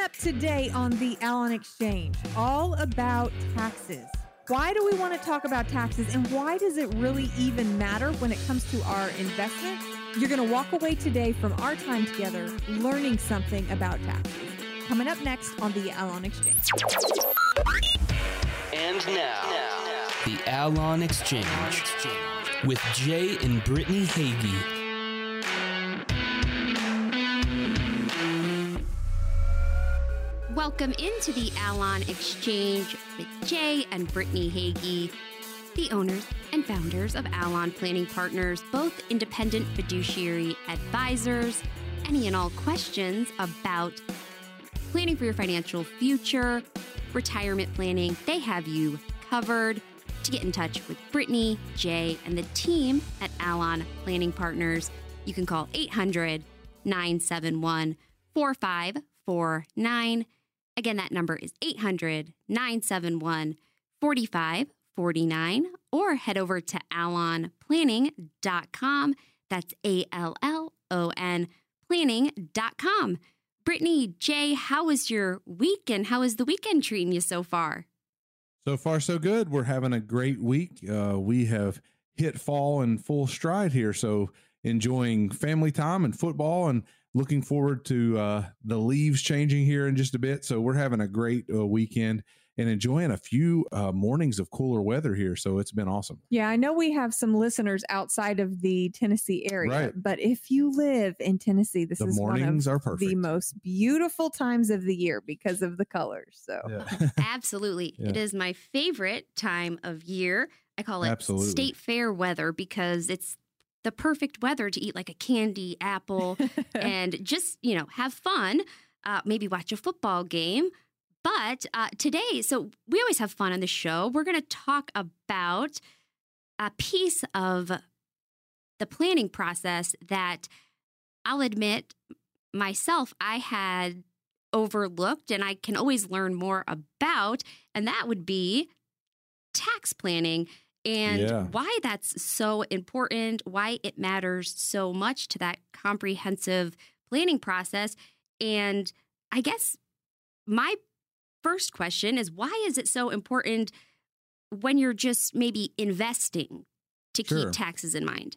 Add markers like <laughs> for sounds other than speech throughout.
up today on the Allon Exchange, all about taxes. Why do we want to talk about taxes and why does it really even matter when it comes to our investments? You're going to walk away today from our time together learning something about taxes. Coming up next on the Allon Exchange. And now, the Allon Exchange with Jay and Brittany Hagy. Welcome into the Allon Exchange with Jay and Brittany Hagy, the owners and founders of Allon Planning Partners, both independent fiduciary advisors. Any and all questions about planning for your financial future, retirement planning, they have you covered. To get in touch with Brittany, Jay, and the team at Allon Planning Partners, you can call 800 971 4549. Again, that number is 800 971 4549 or head over to allonplanning.com. That's A L L O N planning.com. Brittany, Jay, how was your week and how is the weekend treating you so far? So far, so good. We're having a great week. Uh, we have hit fall in full stride here. So, enjoying family time and football and looking forward to uh, the leaves changing here in just a bit. So we're having a great uh, weekend and enjoying a few uh, mornings of cooler weather here. So it's been awesome. Yeah, I know we have some listeners outside of the Tennessee area, Right. but if you live in Tennessee, this The is one mornings of are the most beautiful times of the year because of the colors. So Yeah. <laughs> Absolutely. It Yeah. is my favorite time of year. I call it Absolutely. state fair weather because it's the perfect weather to eat like a candy apple <laughs> and just, you know, have fun. Uh, maybe watch a football game. But uh, today, so we always have fun on the show. We're going to talk about a piece of the planning process that I'll admit myself, I had overlooked and I can always learn more about. And that would be tax planning and Yeah. why that's so important, why it matters so much to that comprehensive planning process. And I guess my first question is why is it so important when you're just maybe investing to Sure. keep taxes in mind?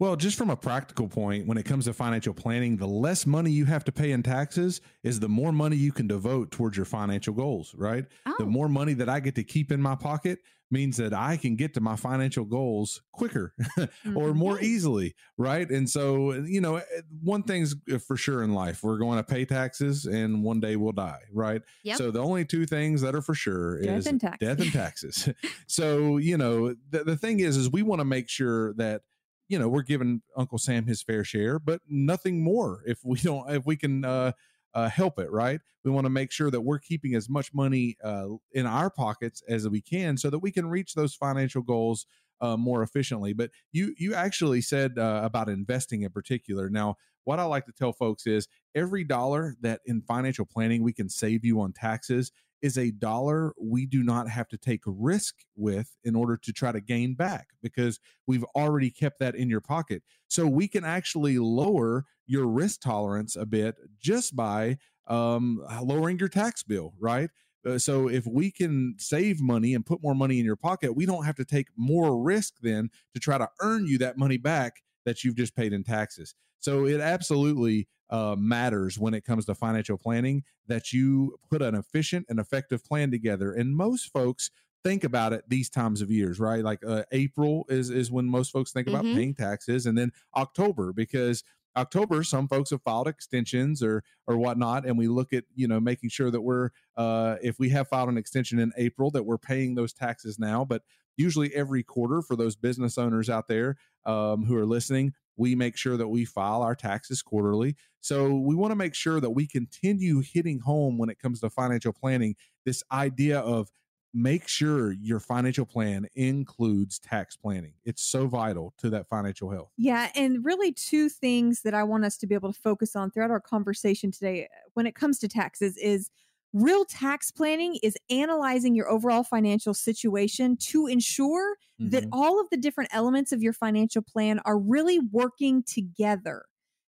Well, just from a practical point, when it comes to financial planning, the less money you have to pay in taxes is the more money you can devote towards your financial goals, right? The Oh. more money that I get to keep in my pocket means that I can get to my financial goals quicker <laughs> or Mhm. more easily, right? And so, you know, one thing's for sure in life we're going to pay taxes and one day we'll die, right? Yep. So, the only two things that are for sure Death is and death and <laughs> taxes. so, you know, the, the thing is, is we want to make sure that you know we're giving uncle sam his fair share but nothing more if we don't if we can uh, uh help it right? We want to make sure that we're keeping as much money uh in our pockets as we can so that we can reach those financial goals uh, more efficiently. But you you actually said uh, about investing in particular. Now what i like to tell folks is every dollar that in financial planning we can save you on taxes is a dollar we do not have to take risk with in order to try to gain back because we've already kept that in your pocket. So we can actually lower your risk tolerance a bit just by um, lowering your tax bill, right? Uh, so if we can save money and put more money in your pocket, we don't have to take more risk then to try to earn you that money back that you've just paid in taxes. So it absolutely uh, matters when it comes to financial planning that you put an efficient and effective plan together. And most folks think about it these times of years, right? Like uh, April is is when most folks think about Mhm. paying taxes, and then October because October some folks have filed extensions or or whatnot, and we look at you know making sure that we're uh, if we have filed an extension in April that we're paying those taxes now, but usually every quarter for those business owners out there um, who are listening we make sure that we file our taxes quarterly. So we want to make sure that we continue hitting home when it comes to financial planning this idea of make sure your financial plan includes tax planning it's so vital to that financial health Yeah, and really two things that I want us to be able to focus on throughout our conversation today when it comes to taxes is real tax planning is analyzing your overall financial situation to ensure that Mhm. all of the different elements of your financial plan are really working together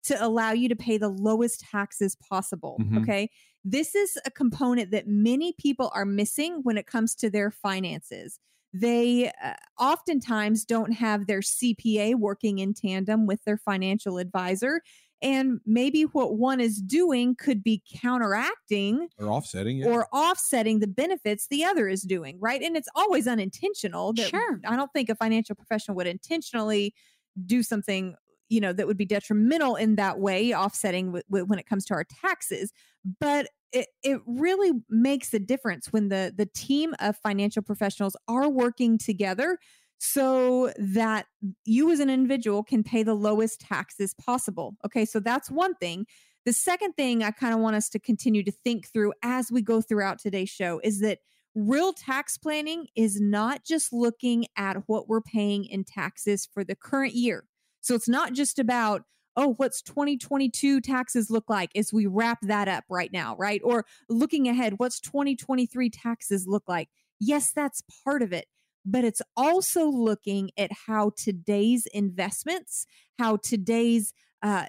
to allow you to pay the lowest taxes possible, Mhm. okay? This is a component that many people are missing when it comes to their finances. They uh, oftentimes don't have their CPA working in tandem with their financial advisor. And maybe what one is doing could be counteracting or offsetting yeah. or offsetting the benefits the other is doing, right? And it's always unintentional. That Sure. I don't think a financial professional would intentionally do something, you know, that would be detrimental in that way, offsetting w- w- when it comes to our taxes. But it, it really makes a difference when the the team of financial professionals are working together so that you as an individual can pay the lowest taxes possible. Okay, so that's one thing. The second thing I kind of want us to continue to think through as we go throughout today's show is that real tax planning is not just looking at what we're paying in taxes for the current year. So it's not just about, oh, what's 2022 taxes look like as we wrap that up right now, right? Or looking ahead, what's 2023 taxes look like? Yes, that's part of it but it's also looking at how today's investments, how today's uh,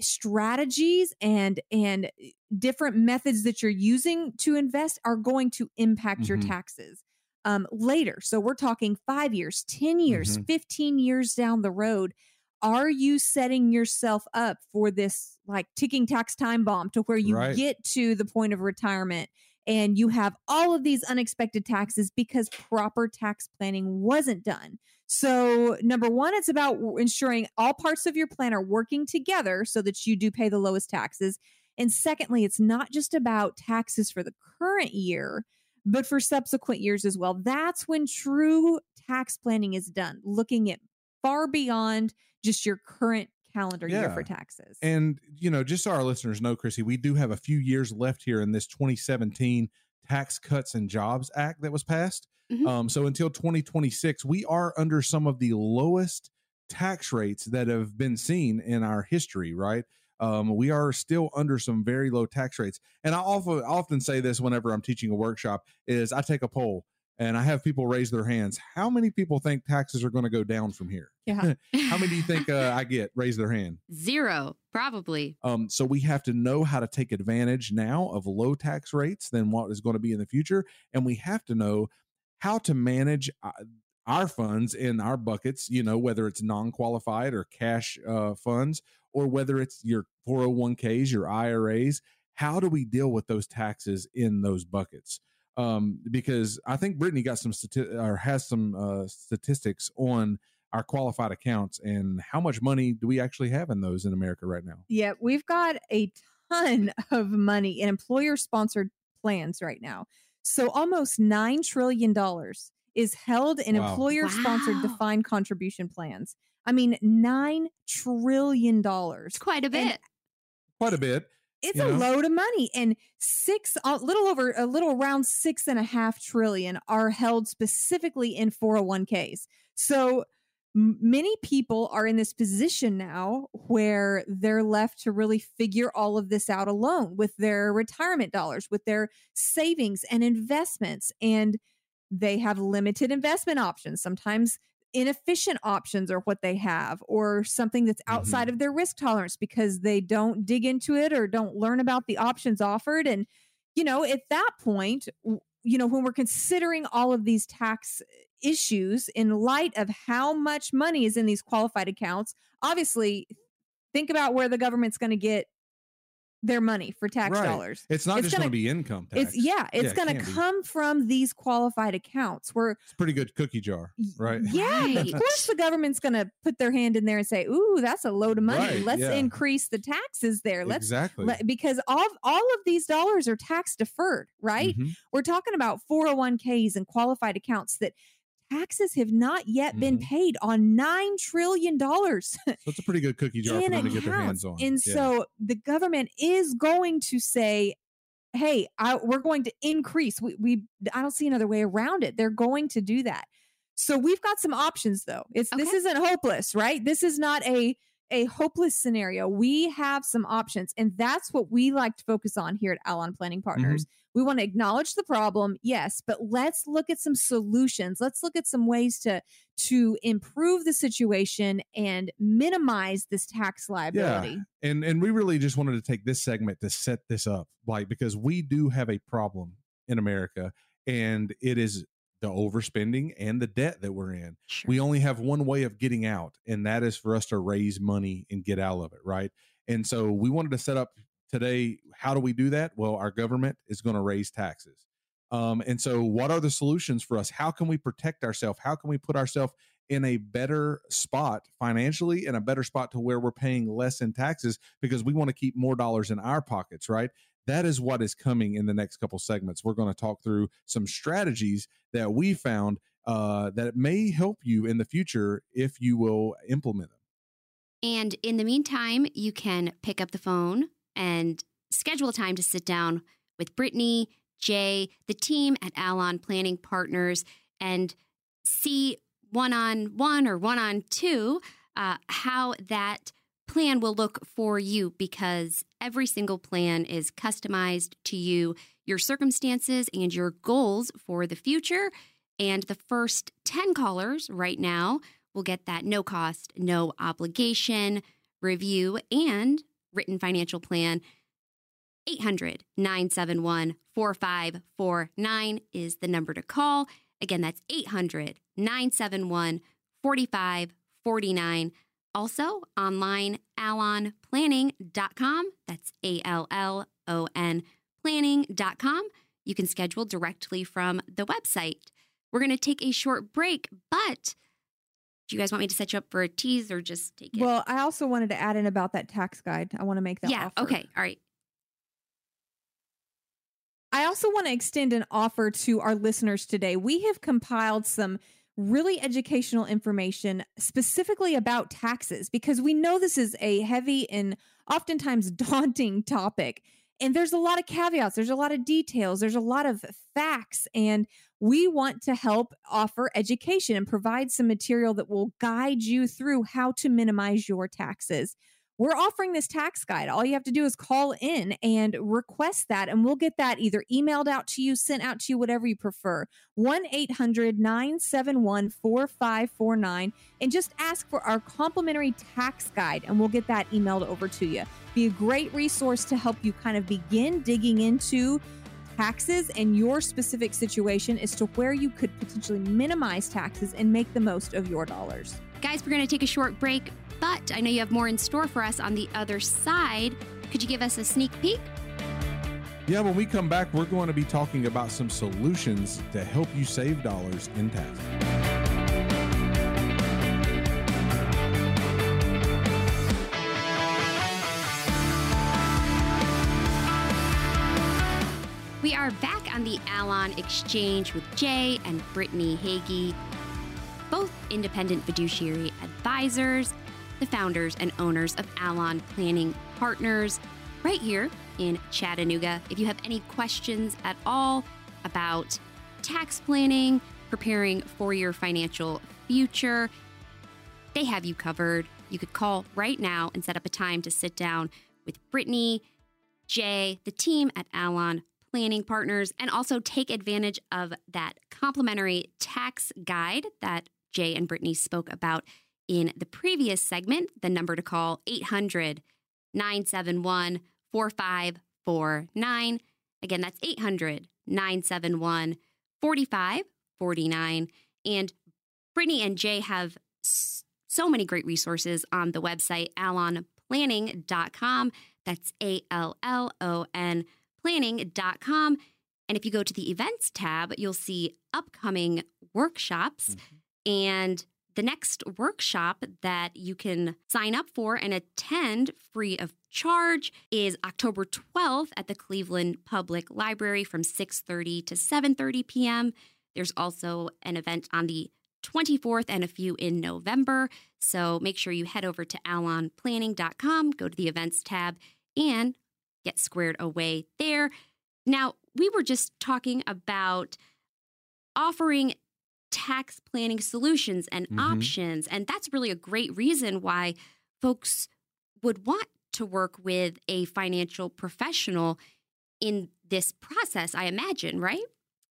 strategies and and eh, different methods that you're using to invest are going to impact your Mhm. taxes um, later. So we're talking five years, ten years, Mhm. fifteen years down the road. Are you setting yourself up for this like ticking tax time bomb to where you Right. get to the point of retirement and you have all of these unexpected taxes because proper tax planning wasn't done. So, number one, it's about ensuring all parts of your plan are working together so that you do pay the lowest taxes. And secondly, it's not just about taxes for the current year, but for subsequent years as well. That's when true tax planning is done, looking at far beyond just your current calendar year for taxes. And you know, just so our listeners know, Chrissy, we do have a few years left here in this 2017 Tax Cuts and Jobs Act that was passed. Mhm. Um, so until 2026, we are under some of the lowest tax rates that have been seen in our history. Right? Um, we are still under some very low tax rates. And I often often say this whenever I'm teaching a workshop: is I take a poll and I have people raise their hands. How many people think taxes are going to go down from here? yeah. <laughs> How many do you think <laughs> uh, I get? Raise their hand. Zero, probably. Um, so we have to know how to take advantage now of low tax rates than what is going to be in the future, and we have to know how to manage uh, our funds in our buckets. You know, whether it's non-qualified or cash uh, funds, or whether it's your 401ks, your IRAs. How do we deal with those taxes in those buckets? Um, because I think Brittany got some stati- or has some uh, statistics on our qualified accounts and how much money do we actually have in those in America right now? Yeah, we've got a ton <laughs> of money in employer sponsored plans right now. So almost $9 trillion is held in Wow. employer sponsored Wow. defined contribution plans. I mean, $9 trillion. It's quite a bit. Quite a bit. It's you a load of money. And six, a little over, a little around six and a half trillion are held specifically in 401ks. So many people are in this position now where they're left to really figure all of this out alone with their retirement dollars, with their savings and investments. And they have limited investment options. Sometimes inefficient options are what they have, or something that's outside mm-hmm. of their risk tolerance because they don't dig into it or don't learn about the options offered. And, you know, at that point, you know, when we're considering all of these tax issues in light of how much money is in these qualified accounts, obviously think about where the government's going to get their money for tax Right. dollars. It's not It's just going gonna- be income tax. It's yeah, it's Yeah, it going to can't be. come from these qualified accounts where It's a pretty good cookie jar, right? Yeah, of course the government's going to put their hand in there and say, "Ooh, that's a load of money. Right, Let's yeah. increase the taxes there. Let's exactly. let, because all all of these dollars are tax deferred, right? Mhm. We're talking about 401ks and qualified accounts that taxes have not yet been Mhm. paid on 9 trillion dollars <laughs> So it's a pretty good cookie jar for them to get their hands on. And Yeah. so the government is going to say, "Hey, I, we're going to increase." We, we, I don't see another way around it. They're going to do that. So we've got some options, though. It's this isn't hopeless, right? This is not a a hopeless scenario. We have some options, and that's what we like to focus on here at Allon Planning mm-hmm. Partners. We want to acknowledge the problem, yes, but let's look at some solutions. Let's look at some ways to to improve the situation and minimize this tax liability. Yeah. and and we really just wanted to take this segment to set this up like because we do have a problem in america and it is the overspending and the debt that we're in. Sure. we only have one way of getting out and that is for us to raise money and get out of it right? And so we wanted to set up today how do we do that? Well our government is going to raise taxes. Um, and so what are the solutions for us? How can we protect ourselves how can we put ourselves in a better spot financially and a better spot to where we're paying less in taxes because we want to keep more dollars in our pockets right that is what is coming in the next couple segments. We're going to talk through some strategies that we found uh, that may help you in the future if you will implement them And in the meantime, you can pick up the phone and schedule time to sit down with Brittany, Jay, the team at Allon Planning Partners, and see one on one or one on two uh, how that plan will look for you because every single plan is customized to you, your circumstances, and your goals for the future. And the first 10 callers right now will get that no cost, no obligation review and written financial plan. 800 971 4549 is the number to call. Again, that's 800 971 4549. Also, online, allonplanning.com. That's A L L O N planning.com. You can schedule directly from the website. We're going to take a short break, but do you guys want me to set you up for a tease or just take it? Well, I also wanted to add in about that tax guide. I want to make that yeah, offer. okay, all right. I also want to extend an offer to our listeners today. We have compiled some really educational information specifically about taxes because we know this is a heavy and oftentimes <laughs> daunting topic. And there's a lot of caveats, there's a lot of details, there's a lot of facts. And we want to help offer education and provide some material that will guide you through how to minimize your taxes. We're offering this tax guide. All you have to do is call in and request that, and we'll get that either emailed out to you, sent out to you, whatever you prefer. 1 800 971 4549, and just ask for our complimentary tax guide, and we'll get that emailed over to you. Be a great resource to help you kind of begin digging into taxes and your specific situation as to where you could potentially minimize taxes and make the most of your dollars. Guys, we're going to take a short break, but I know you have more in store for us on the other side. Could you give us a sneak peek? yeah when we come back we're going to be talking about some solutions to help you save dollars in taxes We are back on the Allon Exchange with Jay and Brittany Hagy, both independent fiduciary advisors, the founders and owners of Allon Planning Partners, right here in Chattanooga. If you have any questions at all about tax planning, preparing for your financial future, they have you covered. You could call right now and set up a time to sit down with Brittany, Jay, the team at Allon Planning Partners, and also take advantage of that complimentary tax guide that Jay and Brittany spoke about in the previous segment. The number to call 800 971 4549. Again, that's 800 971 4549. And Brittany and Jay have so many great resources on the website, allonplanning.com. That's A L L O N planning.com. And if you go to the events tab, you'll see upcoming workshops. Mm-hmm. And the next workshop that you can sign up for and attend free of charge is October 12th at the Cleveland Public Library from 6:30 to 7:30 p.m. There's also an event on the 24th and a few in November. So make sure you head over to allonplanning.com, go to the events tab, and get squared away there. Now, we were just talking about offering tax planning solutions and Mhm. options, and that's really a great reason why folks would want to work with a financial professional in this process, I imagine, right?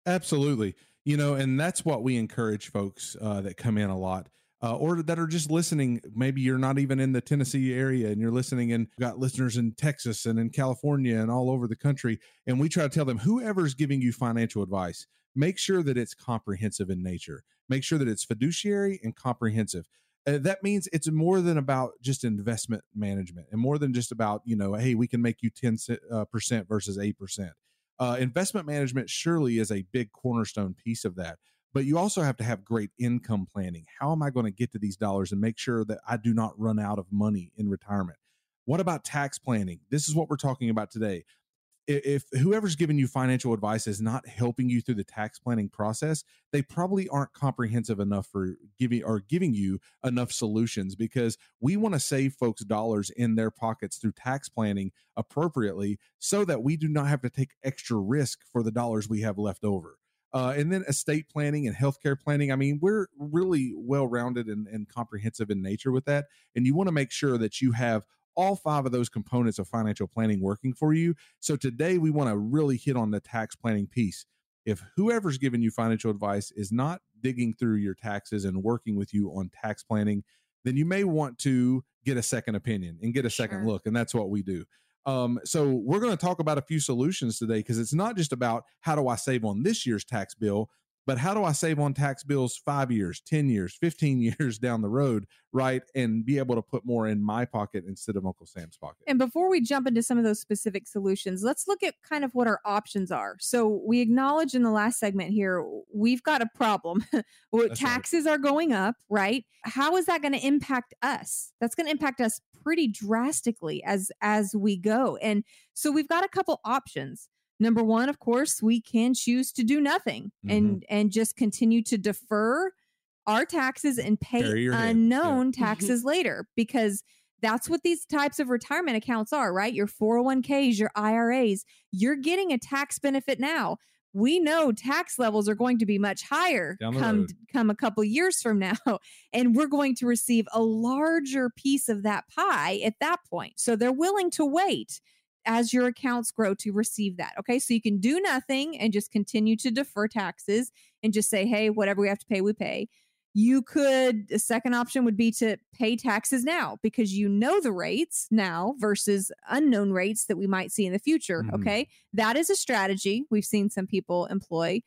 Absolutely. You know, and that's what we encourage folks uh, that come in a lot. Uh, or that are just listening. Maybe you're not even in the Tennessee area and you're listening and got listeners in Texas and in California and all over the country. And we try to tell them whoever's giving you financial advice, make sure that it's comprehensive in nature. Make sure that it's fiduciary and comprehensive. Uh, that means it's more than about just investment management and more than just about, you know, hey, we can make you 10% uh, percent versus 8%. Uh, investment management surely is a big cornerstone piece of that but you also have to have great income planning. How am I going to get to these dollars and make sure that I do not run out of money in retirement? What about tax planning? This is what we're talking about today. If whoever's giving you financial advice is not helping you through the tax planning process, they probably aren't comprehensive enough for giving or giving you enough solutions because we want to save folks dollars in their pockets through tax planning appropriately so that we do not have to take extra risk for the dollars we have left over. Uh, and then estate planning and healthcare planning. I mean, we're really well rounded and, and comprehensive in nature with that. And you want to make sure that you have all five of those components of financial planning working for you. So today we want to really hit on the tax planning piece. If whoever's giving you financial advice is not digging through your taxes and working with you on tax planning, then you may want to get a second opinion and get a second Sure. look. And that's what we do. Um, so we're going to talk about a few solutions today because it's not just about how do I save on this year's tax bill, but how do I save on tax bills five years, 10 years, 15 <laughs> years down the road, right? And be able to put more in my pocket instead of Uncle Sam's pocket. And before we jump into some of those specific solutions, let's look at kind of what our options are. So we acknowledge in the last segment here, we've got a problem. <laughs> That's right. taxes are going up, right? How is that going to impact us? That's going to impact us pretty drastically as as we go. And so we've got a couple options. Number one, of course, we can choose to do nothing and mm-hmm. and just continue to defer our taxes and pay head. Yeah. unknown <laughs> mm-hmm. taxes later because that's what these types of retirement accounts are, right? Your 401ks, your IRAs, you're getting a tax benefit now. We know tax levels are going to be much higher come road. come a couple years from now <laughs> and we're going to receive a larger piece of that pie at that point. So they're willing to wait as your accounts grow to receive that. Okay? So you can do nothing and just continue to defer taxes and just say, "Hey, whatever we have to pay, we pay." you could the second option would be to pay taxes now because you know the rates now versus unknown rates that we might see in the future Mhm. okay that is a strategy we've seen some people employ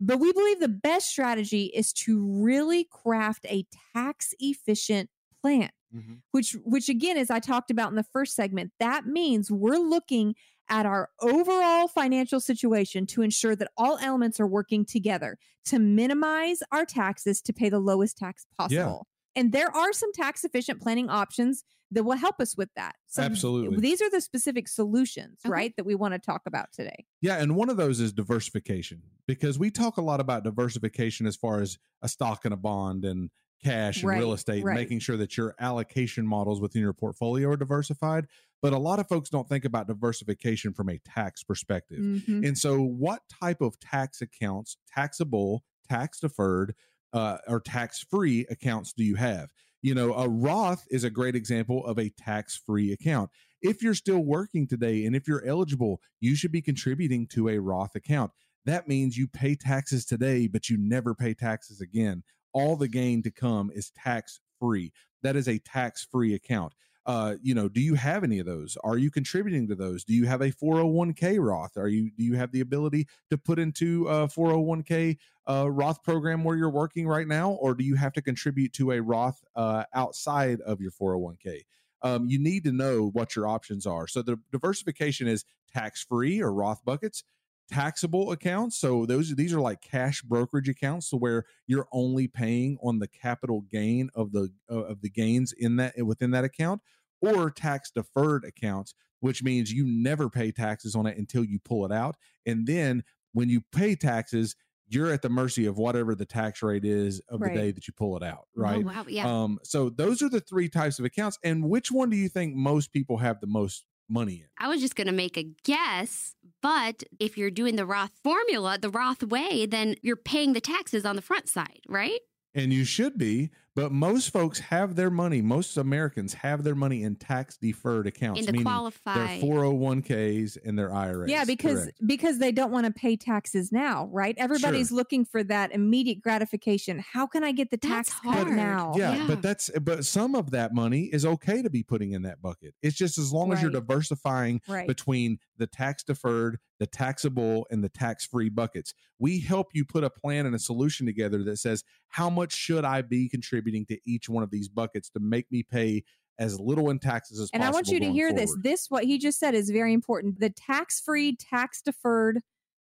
but we believe the best strategy is to really craft a tax efficient plan Mhm. which which again as i talked about in the first segment that means we're looking at our overall financial situation to ensure that all elements are working together to minimize our taxes to pay the lowest tax possible and there are some tax efficient planning options that will help us with that so Absolutely. these are the specific solutions Okay. right that we want to talk about today Yeah, and one of those is diversification because we talk a lot about diversification as far as a stock and a bond and cash and real Right, estate, and right. making sure that your allocation models within your portfolio are diversified. But a lot of folks don't think about diversification from a tax perspective. Mhm. And so, what type of tax accounts, taxable, tax deferred, uh, or tax free accounts do you have? You know, a Roth is a great example of a tax free account. If you're still working today and if you're eligible, you should be contributing to a Roth account. That means you pay taxes today, but you never pay taxes again. All the gain to come is tax free. That is a tax free account. Uh, you know, do you have any of those? Are you contributing to those? Do you have a 401k Roth? Are you do you have the ability to put into a 401k uh, Roth program where you're working right now, or do you have to contribute to a Roth uh, outside of your 401k? Um, you need to know what your options are. So the diversification is tax free or Roth buckets, taxable accounts. So those these are like cash brokerage accounts, so where you're only paying on the capital gain of the uh, of the gains in that within that account, or tax deferred accounts, which means you never pay taxes on it until you pull it out, and then when you pay taxes, you're at the mercy of whatever the tax rate is of Right. the day that you pull it out, Oh, right? wow. Yeah. Um, so those are the three types of accounts. And which one do you think most people have the most money in? I was just going to make a guess, but if you're doing the Roth formula, the Roth way, then you're paying the taxes on the front side, right? And you should be, But most folks have their money, most Americans have their money in tax deferred accounts, In the meaning their qualified. 401ks and their IRAs. Yeah, because Correct. because they don't want to pay taxes now, right? Everybody's looking for that immediate gratification. How can I get the That's tax cut hard. now? yeah, Yeah. but that's but some of that money is okay to be putting in that bucket. It's just as long as you're diversifying Right. between the tax deferred, the taxable, and the tax free buckets. We help you put a plan and a solution together that says how much should I be contributing to each one of these buckets to make me pay as little in taxes as possible. and I want you to hear this. forward. This what he just said is very important. The tax-free, tax-deferred,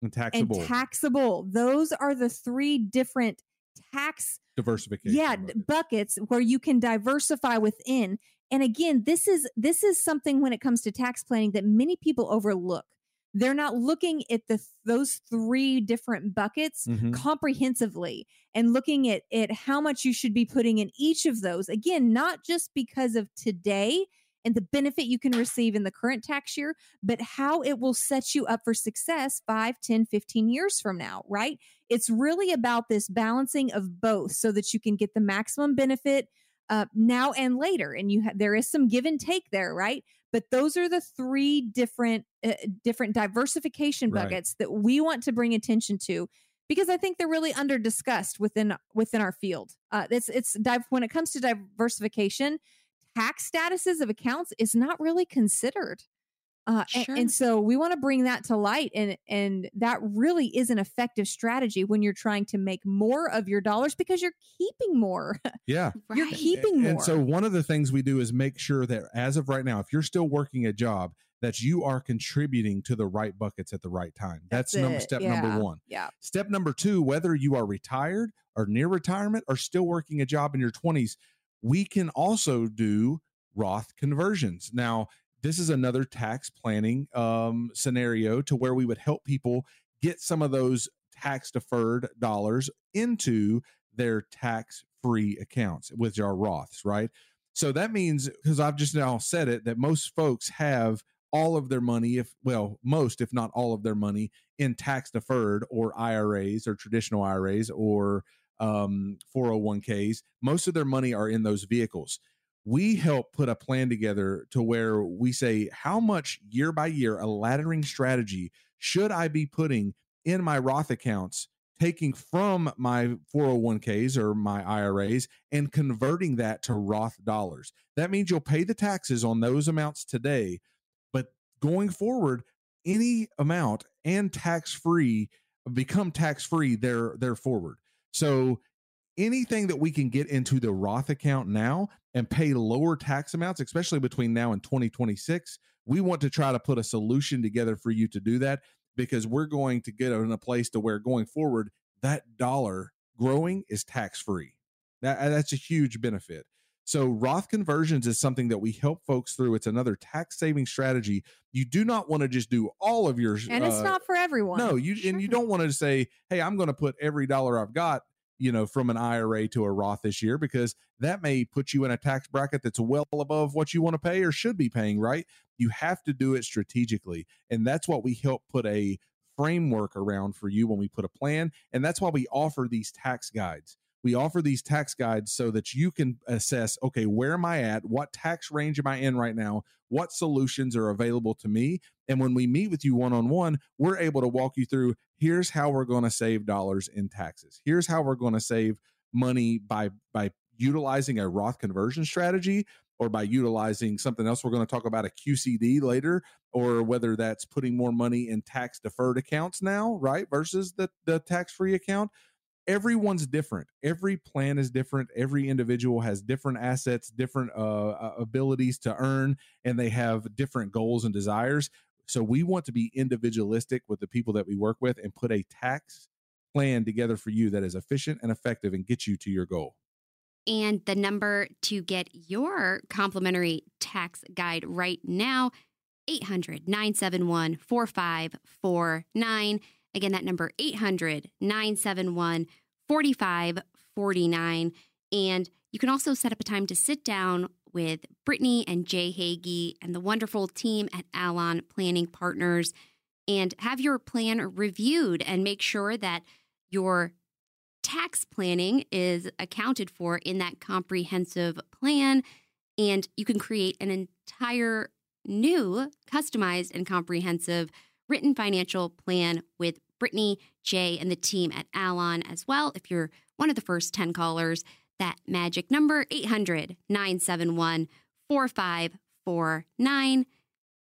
and taxable and taxable. Those are the three different tax diversification. yeah buckets. buckets where you can diversify within and again this is this is something when it comes to tax planning that many people overlook they're not looking at the those three different buckets Mhm. comprehensively and looking at at how much you should be putting in each of those. Again not just because of today and the benefit you can receive in the current tax year but how it will set you up for success 5 10 15 years from now right? It's really about this balancing of both so that you can get the maximum benefit uh, now and later. And you ha- there is some give and take there right but those are the three different uh, different diversification Right. buckets that we want to bring attention to because I think they're really under discussed within within our field. Uh, it's it's div- when it comes to diversification, tax statuses of accounts is not really considered. Uh, Sure. and, so we want to bring that to light, and and that really is an effective strategy when you're trying to make more of your dollars because you're keeping more. <laughs> Yeah. You're keeping And- more. And so one of the things we do is make sure that as of right now, if you're still working a job, that you are contributing to the right buckets at the right time. That's, number step Yeah. number one. yeah, Step number two, whether you are retired or near retirement or still working a job in your 20s, we can also do Roth conversions. Now, this is another tax planning um, scenario to where we would help people get some of those tax deferred dollars into their tax free accounts with our Roths, right? So that means, because I've just now said it, that most folks have all of their money, if well, most, if not all of their money, in tax deferred or IRAs or traditional IRAs or um, 401ks. Most of their money are in those vehicles. We help put a plan together to where we say, how much year by year, a laddering strategy should I be putting in my Roth accounts, taking from my 401ks or my IRAs and converting that to Roth dollars? That means you'll pay the taxes on those amounts today, but going forward, any amount and tax free become tax free there there forward. So anything that we can get into the Roth account now and pay lower tax amounts, especially between now and 2026, we want to try to put a solution together for you to do that because we're going to get in a place to where going forward that dollar growing is tax free. That, that's a huge benefit. So Roth conversions is something that we help folks through. It's another tax saving strategy. You do not want to just do all of your and it's uh, not for everyone. no, you and you don't want to say, "Hey, I'm going to put every dollar I've got, you know, from an IRA to a Roth this year," because that may put you in a tax bracket that's well above what you want to pay or should be paying. Right? You have to do it strategically, and that's what we help put a framework around for you when we put a plan, and that's why we offer these tax guides. We offer these tax guides so that you can assess, okay, where am I at? What tax range am I in right now? What solutions are available to me? And when we meet with you one on one, we're able to walk you through here's how we're going to save dollars in taxes. Here's how we're going to save money by by utilizing a Roth conversion strategy or by utilizing something else we're going to talk about a QCD later or whether that's putting more money in tax deferred accounts now, right? Versus the the tax-free account. Everyone's different. Every plan is different. Every individual has different assets, different uh, uh, abilities to earn, and they have different goals and desires. So we want to be individualistic with the people that we work with and put a tax plan together for you that is efficient and effective and get you to your goal. And the number to get your complimentary tax guide right now, 800 971 4549. Again, that number 800 971 4549. And you can also set up a time to sit down with Brittany and Jay Hagy and the wonderful team at Allon Planning Partners and have your plan reviewed and make sure that your tax planning is accounted for in that comprehensive plan. And you can create an entire new, customized, and comprehensive written financial plan with Brittany, Jay, and the team at Allon as well. If you're one of the first 10 callers, that magic number 800 971 4549.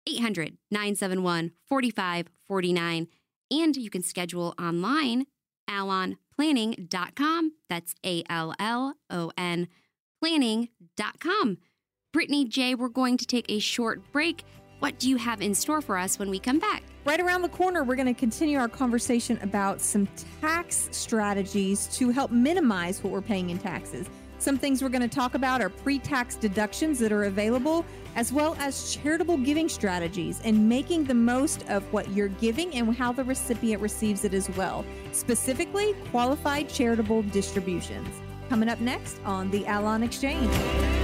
800 971 4549. And you can schedule online allonplanning.com. That's A L L O N planning.com. Brittany Jay, we're going to take a short break. What do you have in store for us when we come back? Right around the corner, we're going to continue our conversation about some tax strategies to help minimize what we're paying in taxes. Some things we're going to talk about are pre tax deductions that are available, as well as charitable giving strategies and making the most of what you're giving and how the recipient receives it as well. Specifically, qualified charitable distributions. Coming up next on the Allon Exchange.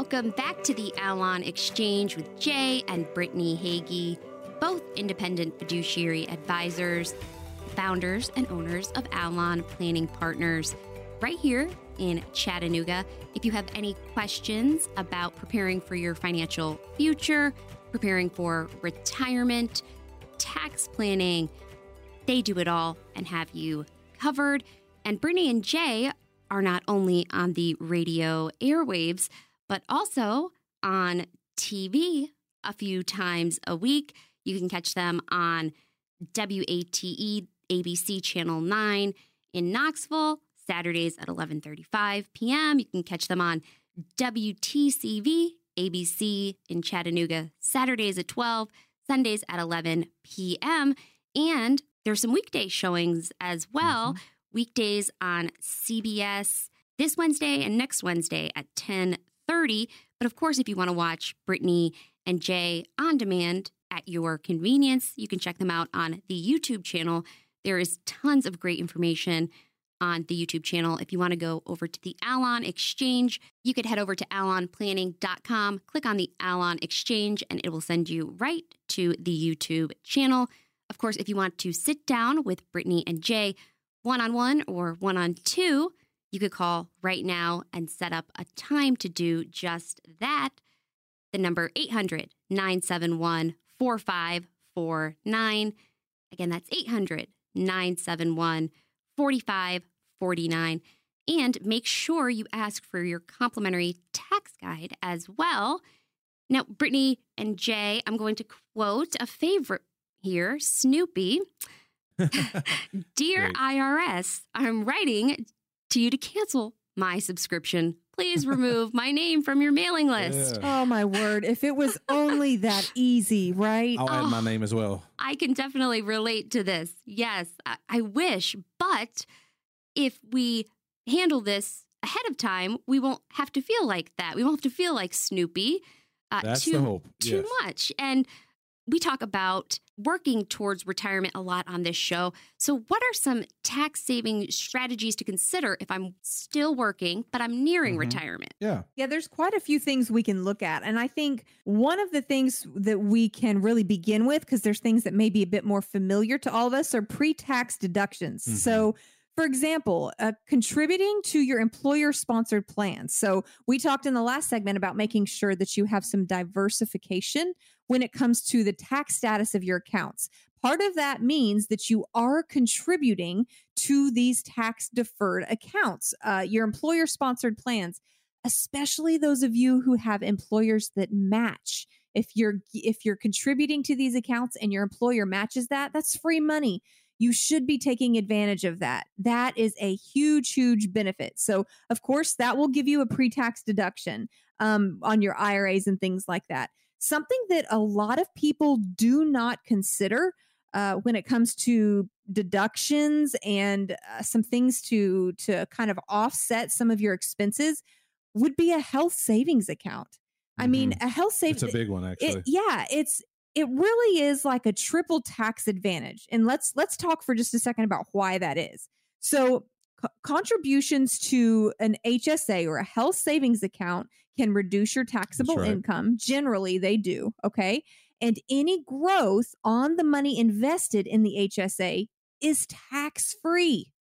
Welcome back to the Allon Exchange with Jay and Brittany Hagy, both independent fiduciary advisors, founders, and owners of Allon Planning Partners, right here in Chattanooga. If you have any questions about preparing for your financial future, preparing for retirement, tax planning, they do it all and have you covered. And Brittany and Jay are not only on the radio airwaves, but also on TV a few times a week. You can catch them on WATE ABC Channel 9 in Knoxville, Saturdays at 11:35 p.m. You can catch them on WTVC ABC in Chattanooga, Saturdays at 12, Sundays at 11 p.m. And there's some weekday showings as well. Mm-hmm. Weekdays on CBS this Wednesday and next Wednesday at 10 30. But of course, if you want to watch Brittany and Jay on demand at your convenience, you can check them out on the YouTube channel. There is tons of great information on the YouTube channel. If you want to go over to the Allon Exchange, you could head over to allonplanning.com, click on the Allon Exchange, and it will send you right to the YouTube channel. Of course, if you want to sit down with Brittany and Jay one on one or one on two, you could call right now and set up a time to do just that. The number 800 971 4549. Again, that's 800 971 4549. And make sure you ask for your complimentary tax guide as well. Now, Brittany and Jay, I'm going to quote a favorite here Snoopy. <laughs> <laughs> Dear IRS, I'm writing to you to cancel my subscription. Please <laughs> remove my name from your mailing list. Yeah. Oh, my word. If it was only that <laughs> easy, right? I'll add oh, my name as well. I can definitely relate to this. Yes, I, I wish. But if we handle this ahead of time, we won't have to feel like that. We won't have to feel like Snoopy. Uh, That's too, the hope. Too yes. much. And we talk about working towards retirement a lot on this show. So, what are some tax saving strategies to consider if I'm still working, but I'm nearing mm-hmm. retirement? Yeah. Yeah, there's quite a few things we can look at. And I think one of the things that we can really begin with, because there's things that may be a bit more familiar to all of us, are pre tax deductions. Mm-hmm. So, for example, uh, contributing to your employer sponsored plans. So, we talked in the last segment about making sure that you have some diversification when it comes to the tax status of your accounts. Part of that means that you are contributing to these tax deferred accounts, uh, your employer sponsored plans, especially those of you who have employers that match. If you're if you're contributing to these accounts and your employer matches that, that's free money you should be taking advantage of that. That is a huge, huge benefit. So, of course, that will give you a pre tax deduction um, on your IRAs and things like that. Something that a lot of people do not consider uh, when it comes to deductions and uh, some things to to kind of offset some of your expenses would be a health savings account. I mean, mm-hmm. a health savings. It's a big one, actually. It, yeah, it's it really is like a triple tax advantage. And let's let's talk for just a second about why that is. So Co- contributions to an HSA or a health savings account can reduce your taxable right. income. Generally, they do. Okay. And any growth on the money invested in the HSA is tax free.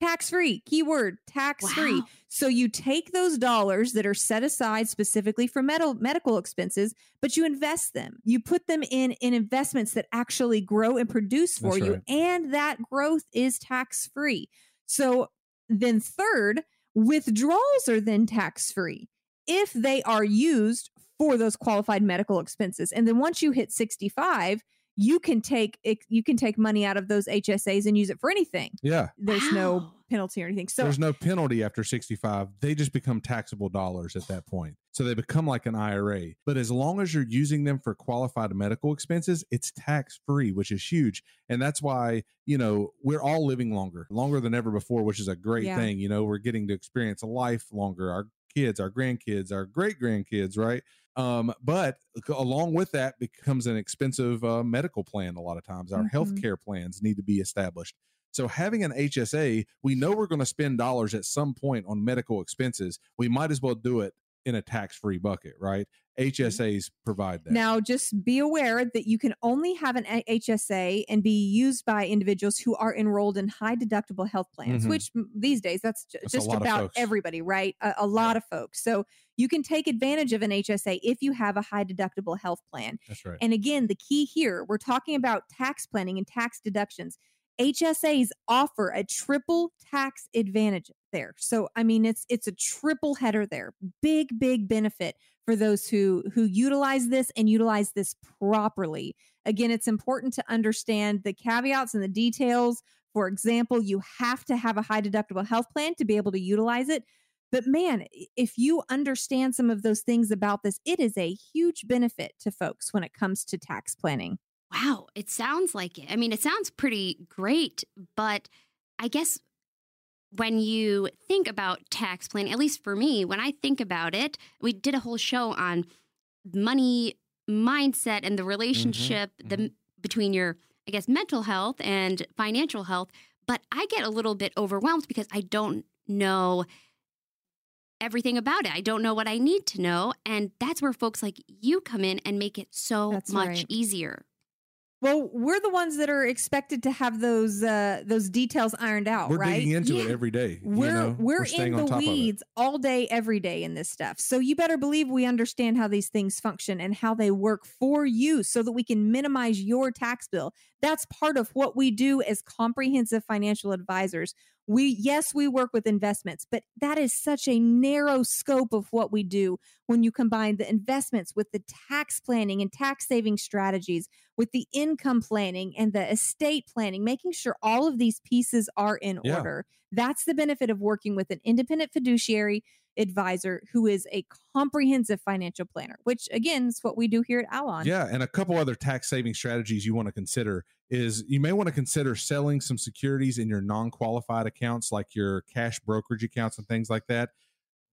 Tax free, keyword tax free. Wow. So you take those dollars that are set aside specifically for medical medical expenses, but you invest them. You put them in in investments that actually grow and produce for That's you, right. and that growth is tax free. So then, third, withdrawals are then tax free if they are used for those qualified medical expenses. And then once you hit 65, you can take you can take money out of those HSAs and use it for anything. Yeah. There's no penalty or anything. So There's no penalty after 65. They just become taxable dollars at that point. So they become like an IRA. But as long as you're using them for qualified medical expenses, it's tax free, which is huge. And that's why, you know, we're all living longer, longer than ever before, which is a great Yeah. thing. You know, we're getting to experience a life longer. Our kids, our grandkids, our great grandkids, right? Um, but along with that becomes an expensive uh, medical plan. A lot of times, our Mhm. healthcare plans need to be established. So having an HSA, we know we're going to spend dollars at some point on medical expenses. We might as well do it in a tax-free bucket, right? HSAs provide that. Now, just be aware that you can only have an HSA and be used by individuals who are enrolled in high deductible health plans, Mhm. which these days that's ju- That's just about everybody, right? A, a lot of folks. So you can take advantage of an HSA if you have a high deductible health plan. That's right. And again, the key here, we're talking about tax planning and tax deductions. HSAs offer a triple tax advantage there. So I mean it's it's a triple header there. Big big benefit for those who who utilize this and utilize this properly. Again, it's important to understand the caveats and the details. For example, you have to have a high deductible health plan to be able to utilize it. But man, if you understand some of those things about this, it is a huge benefit to folks when it comes to tax planning. Wow, it sounds like it. I mean, it sounds pretty great, but I guess when you think about tax planning, at least for me, when I think about it, we did a whole show on money mindset and the mm-hmm, relationship the mm-hmm. between your I guess mental health and financial health, but I get a little bit overwhelmed because I don't know everything about it. I don't know what I need to know, and that's where folks like you come in and make it so That's much right. easier. Well, we're the ones that are expected to have those uh those details ironed out, we're right? digging into it every day. we're know? we're, staying in the top of it. weeds all day every day in this stuff so you better believe we understand how these things function and how they work for you so that we can minimize your tax bill that's part of what we do as comprehensive financial advisors we yes we work with investments but that is such a narrow scope of what we do when you combine the investments with the tax planning and tax saving strategies with the income planning and the estate planning making sure all of these pieces are in Yeah. order that's the benefit of working with an independent fiduciary advisor who is a comprehensive financial planner, which again is what we do here at Allon. Yeah, and a couple other tax saving strategies you want to consider is you may want to consider selling some securities in your non-qualified accounts like your cash brokerage accounts and things like that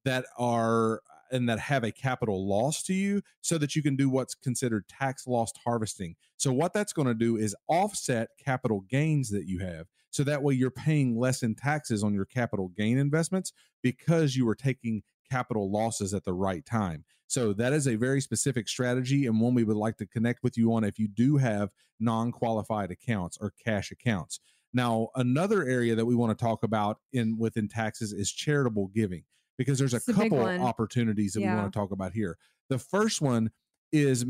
that are and that have a capital loss to you so that you can do what's considered tax loss harvesting. So what that's going to do is offset capital gains that you have. So that way you're paying less in taxes on your capital gain investments because you are taking capital losses at the right time. So that is a very specific strategy and one we would like to connect with you on if you do have non-qualified accounts or cash accounts. Now, another area that we want to talk about in within taxes is charitable giving because there's a It's couple opportunities that we want to talk about here. The first one is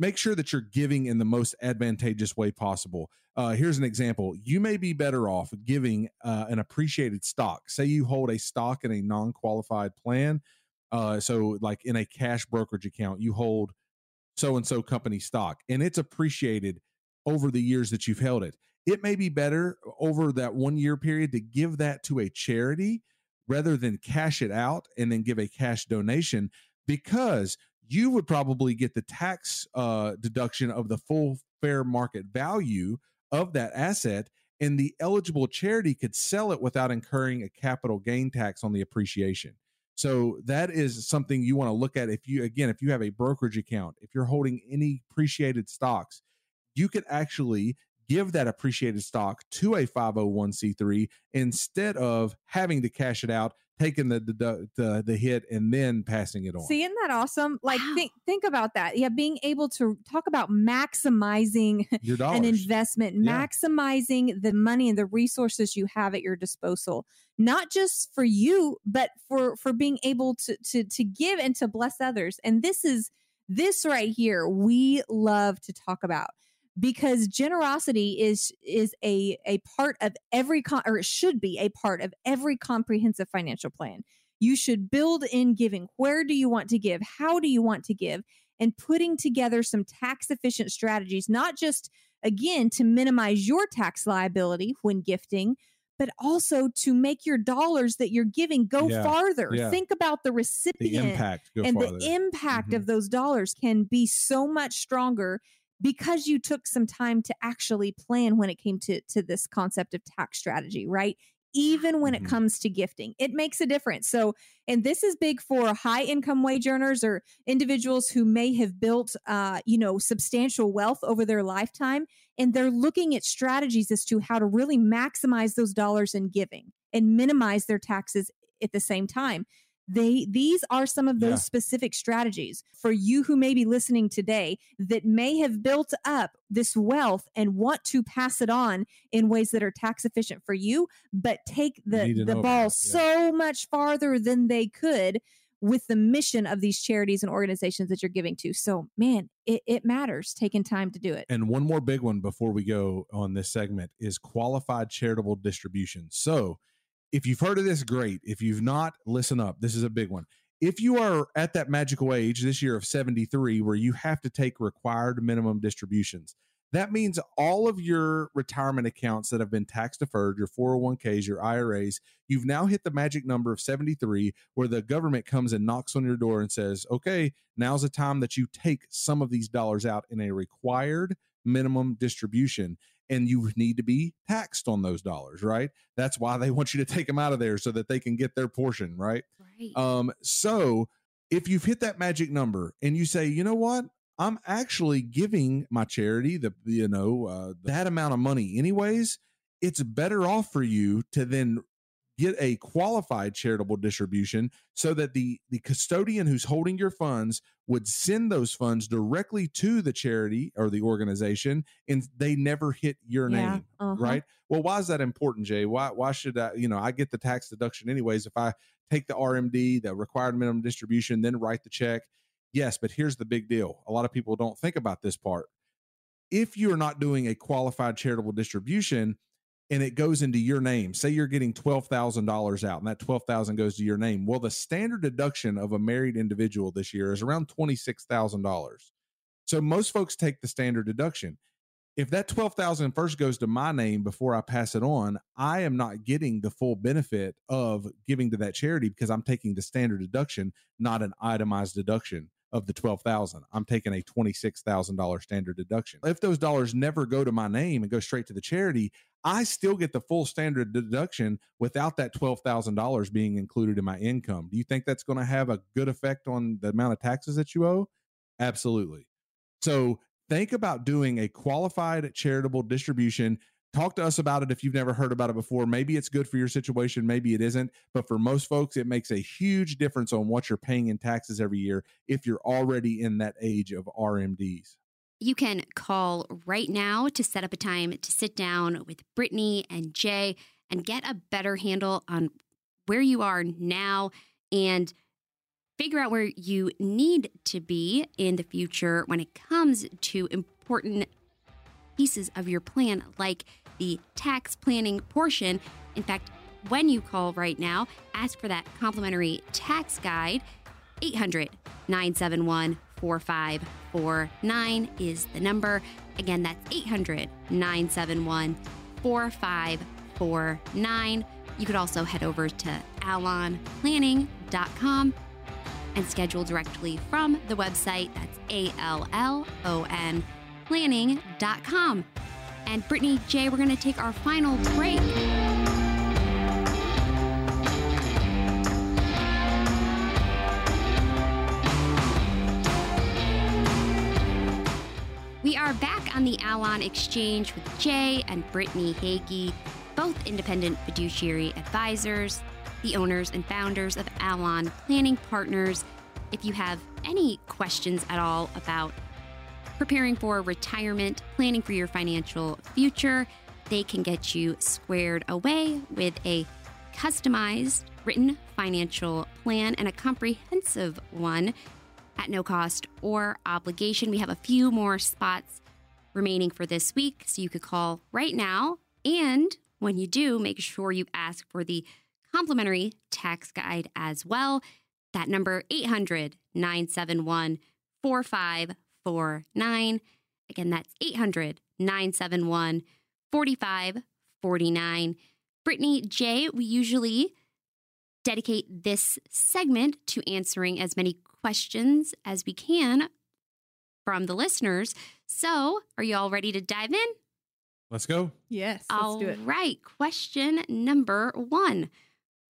make sure that you're giving in the most advantageous way possible. Uh, here's an example. You may be better off giving uh, an appreciated stock. Say you hold a stock in a non qualified plan. Uh, so, like in a cash brokerage account, you hold so and so company stock and it's appreciated over the years that you've held it. It may be better over that one year period to give that to a charity rather than cash it out and then give a cash donation because you would probably get the tax uh, deduction of the full fair market value of that asset and the eligible charity could sell it without incurring a capital gain tax on the appreciation. So that is something you want to look at if you again if you have a brokerage account, if you're holding any appreciated stocks, you could actually give that appreciated stock to a 501c3 instead of having to cash it out taking the the, the, the hit and then passing it on See, isn't that awesome? Like, Wow. think think about that. Yeah, being able to talk about maximizing <laughs> your dollars an investment, Yeah. maximizing the money and the resources you have at your disposal, not just for you, but for for being able to to to give and to bless others. And this is this right here we love to talk about because generosity is is a a part of every con- or it should be a part of every comprehensive financial plan. You should build in giving. Where do you want to give? How do you want to give? And putting together some tax efficient strategies, not just again to minimize your tax liability when gifting, but also to make your dollars that you're giving go Yeah, farther. yeah. Think about the the recipient impact go and farther. the impact Mhm. of those dollars can be so much stronger because you took some time to actually plan when it came to to this concept of tax strategy right? Even when it comes to gifting it makes a difference. So and this is big for high income wage earners or individuals who may have built uh, you know substantial wealth over their lifetime and they're looking at strategies as to how to really maximize those dollars in giving and minimize their taxes at the same time they these are some of those Yeah. specific strategies for you who may be listening today that may have built up this wealth and want to pass it on in ways that are tax efficient for you but take the the know ball yeah. so much farther than they could with the mission of these charities and organizations that you're giving to so man it, it matters taking time to do it And one more big one before we go on this segment is qualified charitable distribution. So, if you've heard of this, great. If you've not, listen up. This is a big one. If you are at that magical age this year of 73 where you have to take required minimum distributions, that means all of your retirement accounts that have been tax deferred, your 401ks, your IRAs, you've now hit the magic number of 73 where the government comes and knocks on your door and says, okay, now's the time that you take some of these dollars out in a required minimum distribution and you need to be taxed on those dollars right? That's why they want you to take them out of there so that they can get their portion right? Right. um so if you've hit that magic number and you say you know what? I'm actually giving my charity the you know uh, that amount of money anyways. It's better off for you to then get a qualified charitable distribution so that the the custodian who's holding your funds would send those funds directly to the charity or the organization and they never hit your Yeah, name uh-huh. right? Well why is that important jay? Why why should i you know i get the tax deduction anyways. If i take the rmd the required minimum distribution then write the check yes but here's the big deal. A lot of people don't think about this part. If you're not doing a qualified charitable distribution and it goes into your name. Say you're getting $12000 out and that 12000 goes to your name. Well the standard deduction of a married individual this year is around $26000 so most folks take the standard deduction. If that 12,000 first goes to my name before I pass it on, I am not getting the full benefit of giving to that charity because I'm taking the standard deduction, not an itemized deduction of the 12,000. I'm taking a $26,000 standard deduction. If those dollars never go to my name and go straight to the charity, I still get the full standard deduction without that $12,000 being included in my income. Do you think that's going to have a good effect on the amount of taxes that you owe? Absolutely. So think about doing a qualified charitable distribution. Talk to us about it if you've never heard about it before. Maybe it's good for your situation, maybe it isn't. But for most folks, it makes a huge difference on what you're paying in taxes every year if you're already in that age of RMDs. You can call right now to set up a time to sit down with Brittany and Jay and get a better handle on where you are now and figure out where you need to be in the future when it comes to important pieces of your plan, like the tax planning portion. In fact, when you call right now, ask for that complimentary tax guide. 800 971 4549 is the number. Again, that's 800 971 4549. You could also head over to allonplanning.com and schedule directly from the website. That's A L L O N planning.com. And Brittany Jay, we're going to take our final break. We are back on the Allon Exchange with Jay and Brittany Hagy, both independent fiduciary advisors, the owners and founders of Allon Planning Partners. If you have any questions at all about preparing for retirement, planning for your financial future, they can get you squared away with a customized written financial plan and a comprehensive one at no cost or obligation. We have a few more spots remaining for this week, so you could call right now. And when you do, make sure you ask for the complimentary tax guide as well. That number 800 971 4549. Again, that's 800 971 4549. Brittany J., we usually dedicate this segment to answering as many questions as we can from the listeners. So, are you all ready to dive in? Let's go. Yes. All let's do it. right. Question number one.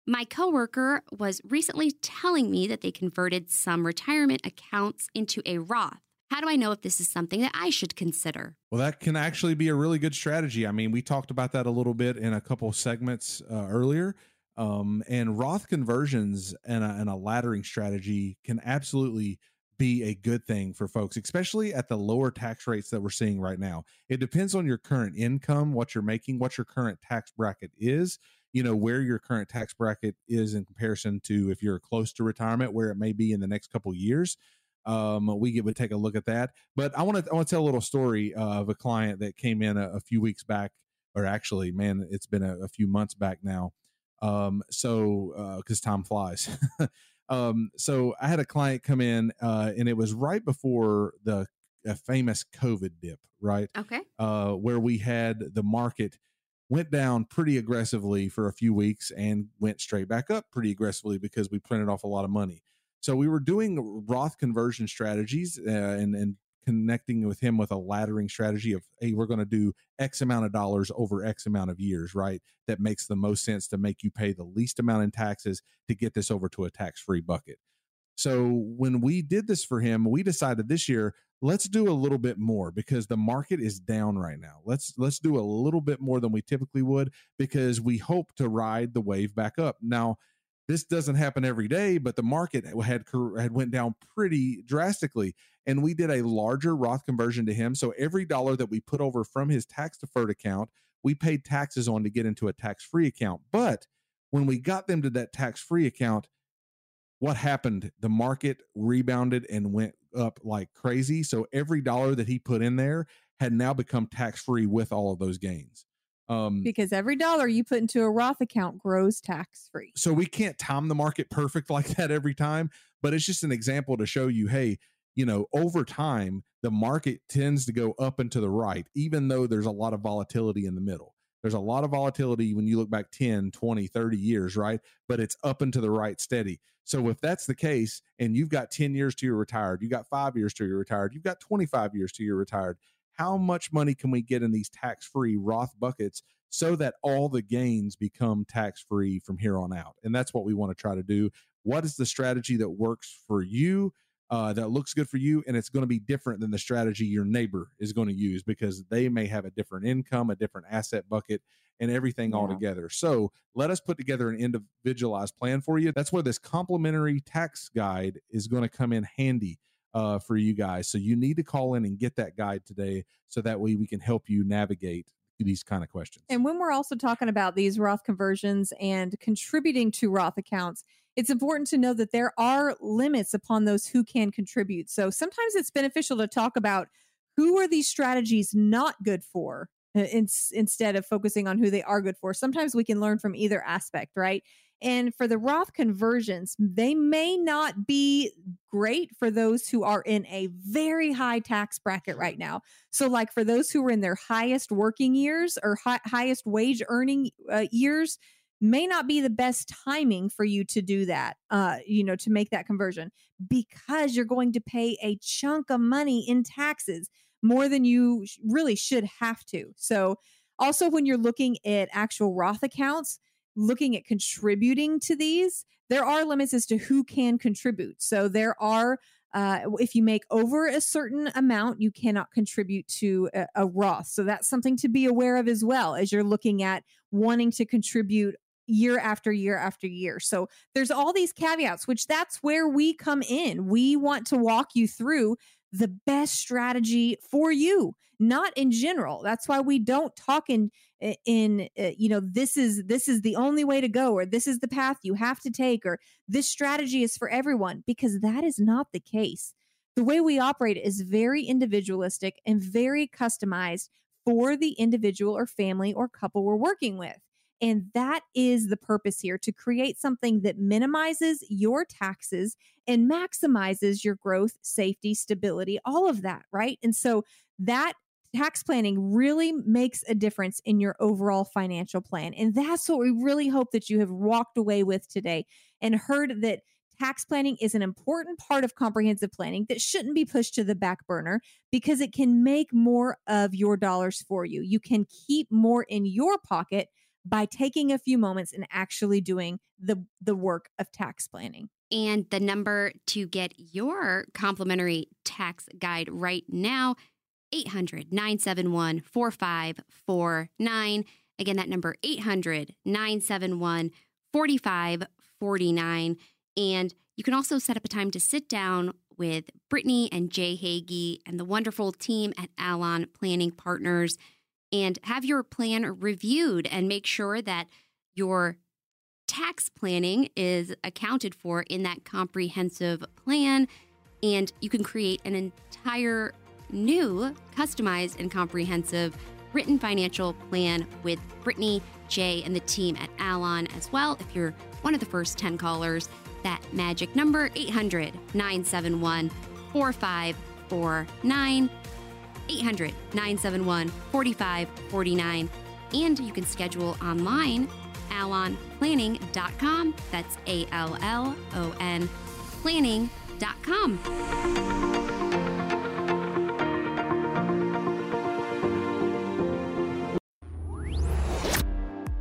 My coworker was recently telling me that they converted some retirement accounts into a Roth. How do I know if this is something that I should consider? Well, that can actually be a really good strategy. I mean, we talked about that a little bit in a couple segments uh, earlier. Um, and Roth conversions and a, and a laddering strategy can absolutely be a good thing for folks, especially at the lower tax rates that we're seeing right now. It depends on your current income, what you're making, what your current tax bracket is, you know, where your current tax bracket is in comparison to if you're close to retirement, where it may be in the next couple years. Um, we get would take a look at that. But I want to I want to tell a little story uh, of a client that came in a, a, few weeks back, or actually, man, it's been a, a few months back now. Um, so uh because uh, time flies. <laughs> um, so I had a client come in, uh, and it was right before the famous COVID dip, right? Okay. Uh, where we had the market went down pretty aggressively for a few weeks and went straight back up pretty aggressively because we printed off a lot of money. So we were doing Roth conversion strategies uh, and and connecting with him with a laddering strategy of hey we're going to do x amount of dollars over x amount of years right? That makes the most sense to make you pay the least amount in taxes to get this over to a tax free bucket. So when we did this for him we decided this year let's do a little bit more because the market is down right now. Let's let's do a little bit more than we typically would because we hope to ride the wave back up. Now this doesn't happen every day, but the market had had went down pretty drastically, and we did a larger Roth conversion to him. So every dollar that we put over from his tax deferred account, we paid taxes on to get into a tax free account. But when we got them to that tax free account, what happened? The market rebounded and went up like crazy. So every dollar that he put in there had now become tax free with all of those gains. Um, because every dollar you put into a Roth account grows tax free. So we can't time the market perfect <laughs> like that every time, but it's just an example to show you, hey, you know, over time, the market tends to go up and to the right, even though there's a lot of volatility in the middle. There's a lot of volatility when you look back 10, 20, 30 years, right? But it's up and to the right steady. So if that's the case, and you've got 10 years to your retired, you got five years to your retired, you've got 25 years to your retired, how much money can we get in these tax free Roth buckets so that all the gains become tax free from here on out? And that's what we want to try to do. What is the strategy that works for you? Uh, that looks good for you, and it's going to be different than the strategy your neighbor is going to use because they may have a different income, a different asset bucket, and everything yeah. all together. So let us put together an individualized plan for you. That's where this complimentary tax guide is going to come in handy uh, for you guys. So you need to call in and get that guide today so that way we can help you navigate these kind of questions. And when we're also talking about these Roth conversions and contributing to Roth accounts, it's important to know that there are limits upon those who can contribute. So sometimes it's beneficial to talk about who are these strategies not good for uh, instead of focusing on who they are good for. Sometimes we can learn from either aspect, right? And for the Roth conversions, they may not be great for those who are in a very high tax bracket right now. So, like for those who are in their highest working years or hi- highest wage earning uh, years, may not be the best timing for you to do that, uh, you know, to make that conversion because you're going to pay a chunk of money in taxes more than you really should have to. So, also when you're looking at actual Roth accounts, looking at contributing to these, there are limits as to who can contribute. So there are uh, if you make over a certain amount, you cannot contribute to a, a Roth. So that's something to be aware of as well as you're looking at wanting to contribute year after year after year. So there's all these caveats, which that's where we come in. We want to walk you through the best strategy for you, not in general. That's why we don't talk in in uh, you know this is this is the only way to go or this is the path you have to take or this strategy is for everyone because that is not the case. The way we operate is very individualistic and very customized for the individual or family or couple we're working with. And that is the purpose here to create something that minimizes your taxes and maximizes your growth, safety, stability, all of that, right? And so that tax planning really makes a difference in your overall financial plan. And that's what we really hope that you have walked away with today and heard that tax planning is an important part of comprehensive planning that shouldn't be pushed to the back burner because it can make more of your dollars for you. You can keep more in your pocket by taking a few moments and actually doing the the work of tax planning. And the number to get your complimentary tax guide right now 800 971 4549. Again, that number 800 971 4549. And you can also set up a time to sit down with Brittany and Jay Hagy and the wonderful team at Allon Planning Partners and have your plan reviewed and make sure that your tax planning is accounted for in that comprehensive plan. And you can create an entire new, customized, and comprehensive written financial plan with Brittany, Jay, and the team at Allon as well. If you're one of the first 10 callers, that magic number 800 971 4549. 800 971 4549. And you can schedule online allonplanning.com. That's A L L O N planning.com.